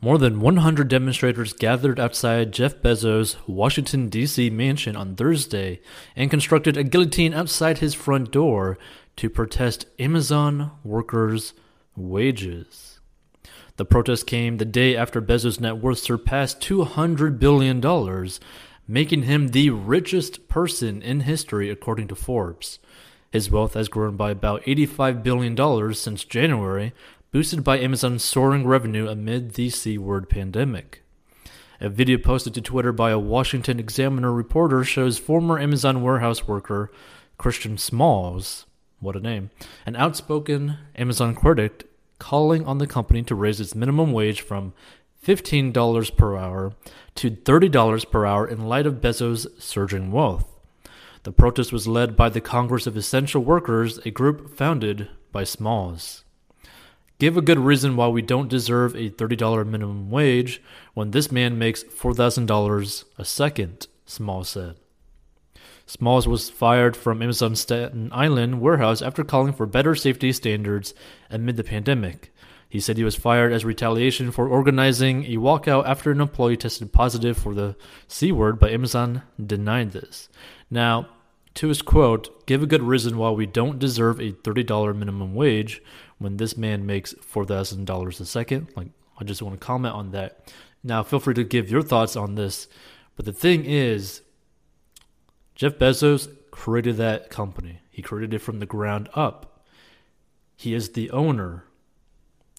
More than 100 demonstrators gathered outside Jeff Bezos' Washington, D.C. mansion on Thursday and constructed a guillotine outside his front door to protest Amazon workers' wages. The protest came the day after Bezos' net worth surpassed $200 billion, making him the richest person in history, according to Forbes. His wealth has grown by about $85 billion since January, boosted by Amazon's soaring revenue amid the C word pandemic. A video posted to Twitter by a Washington Examiner reporter shows former Amazon warehouse worker Christian Smalls, what a name, an outspoken Amazon critic calling on the company to raise its minimum wage from $15 per hour to $30 per hour in light of Bezos' surging wealth. The protest was led by the Congress of Essential Workers, a group founded by Smalls. Give a good reason why we don't deserve a $30 minimum wage when this man makes $4,000 a second, Smalls said. Smalls was fired from Amazon's Staten Island warehouse after calling for better safety standards amid the pandemic. He said he was fired as retaliation for organizing a walkout after an employee tested positive for the C word, but Amazon denied this. Now, to his quote, give a good reason why we don't deserve a $30 minimum wage when this man makes $4,000 a second. Like, I just want to comment on that. Now, feel free to give your thoughts on this. But the thing is, Jeff Bezos created that company, he created it from the ground up. He is the owner.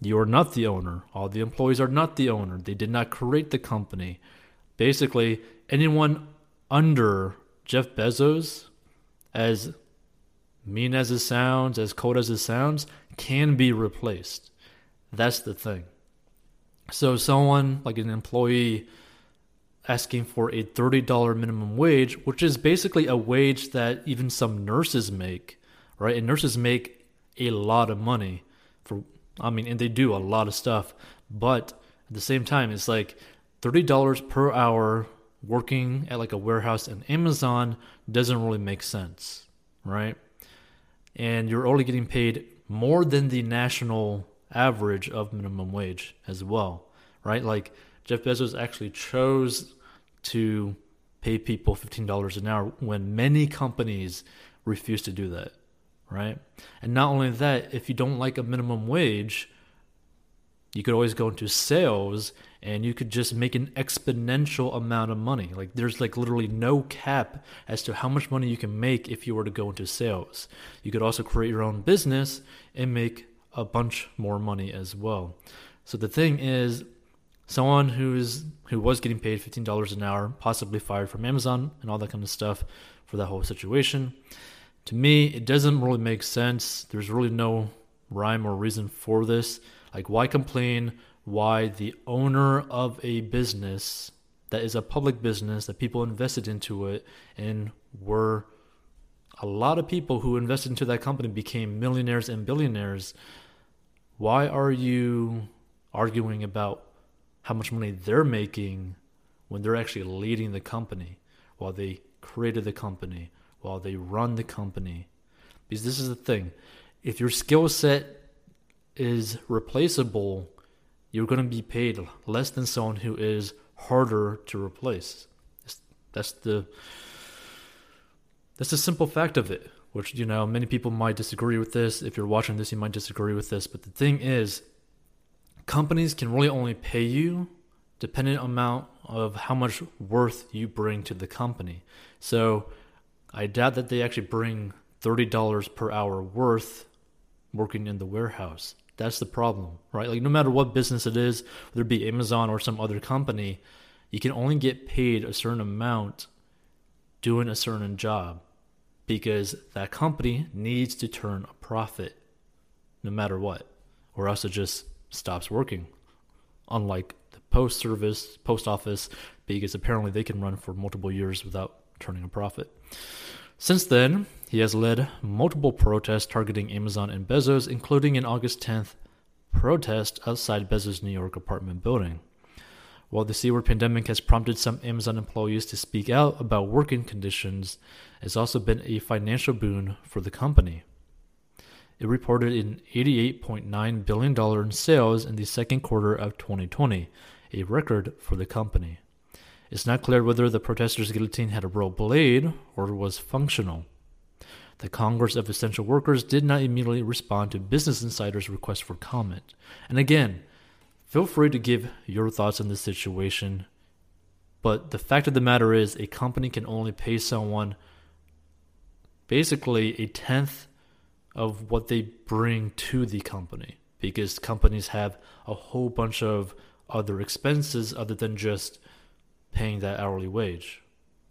You are not the owner. All the employees are not the owner. They did not create the company. Basically, anyone under Jeff Bezos, as mean as it sounds, as cold as it sounds, can be replaced. That's the thing. So, someone like an employee asking for a $30 minimum wage, which is basically a wage that even some nurses make, right? And nurses make a lot of money for, I mean, and they do a lot of stuff, but at the same time, it's like $30 per hour working at like a warehouse in Amazon doesn't really make sense, right? And you're only getting paid more than the national average of minimum wage as well, right? Like Jeff Bezos actually chose to pay people $15 an hour when many companies refuse to do that, right? And not only that, if you don't like a minimum wage, you could always go into sales and you could just make an exponential amount of money. Like there's like literally no cap as to how much money you can make if you were to go into sales. You could also create your own business and make a bunch more money as well. So the thing is someone who's who was getting paid $15 an hour, possibly fired from Amazon and all that kind of stuff for that whole situation. To me, it doesn't really make sense. There's really no rhyme or reason for this. Like why complain why the owner of a business that is a public business that people invested into it and were a lot of people who invested into that company became millionaires and billionaires. Why are you arguing about how much money they're making when they're actually leading the company while they created the company, while they run the company? Because this is the thing if your skill set is replaceable you're going to be paid less than someone who is harder to replace. That's the that's the simple fact of it. Which you know, many people might disagree with this. If you're watching this, you might disagree with this. But the thing is, companies can really only pay you dependent amount of how much worth you bring to the company. So I doubt that they actually bring thirty dollars per hour worth working in the warehouse. That's the problem, right? Like no matter what business it is, whether it be Amazon or some other company, you can only get paid a certain amount doing a certain job because that company needs to turn a profit no matter what, or else it just stops working. Unlike the post service, post office, because apparently they can run for multiple years without turning a profit. Since then, he has led multiple protests targeting Amazon and Bezos, including an August 10th protest outside Bezos' New York apartment building. While the word pandemic has prompted some Amazon employees to speak out about working conditions, it's also been a financial boon for the company. it reported an $88.9 billion in sales in the second quarter of 2020, a record for the company. It's not clear whether the protesters' guillotine had a real blade or was functional. The Congress of Essential Workers did not immediately respond to Business Insider's request for comment. And again, feel free to give your thoughts on this situation. But the fact of the matter is, a company can only pay someone basically a tenth of what they bring to the company because companies have a whole bunch of other expenses other than just paying that hourly wage,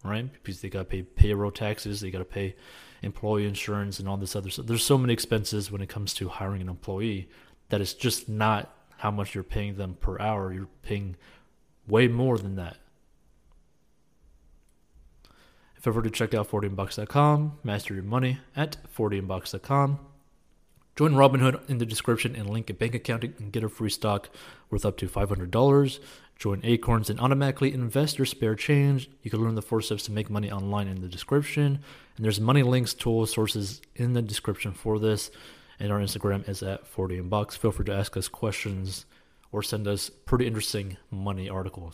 right? Because they got to pay payroll taxes, they got to pay employee insurance, and all this other stuff. There's so many expenses when it comes to hiring an employee that it's just not how much you're paying them per hour. You're paying way more than that. Feel ever to check out 40inbox.com, master your money at 40inbox.com. Join Robinhood in the description and link a bank account and get a free stock worth up to $500. Join Acorns and automatically invest your spare change. You can learn the four steps to make money online in the description. And there's money links, tools, sources in the description for this. And our Instagram is at 40inbox. Feel free to ask us questions or send us pretty interesting money articles.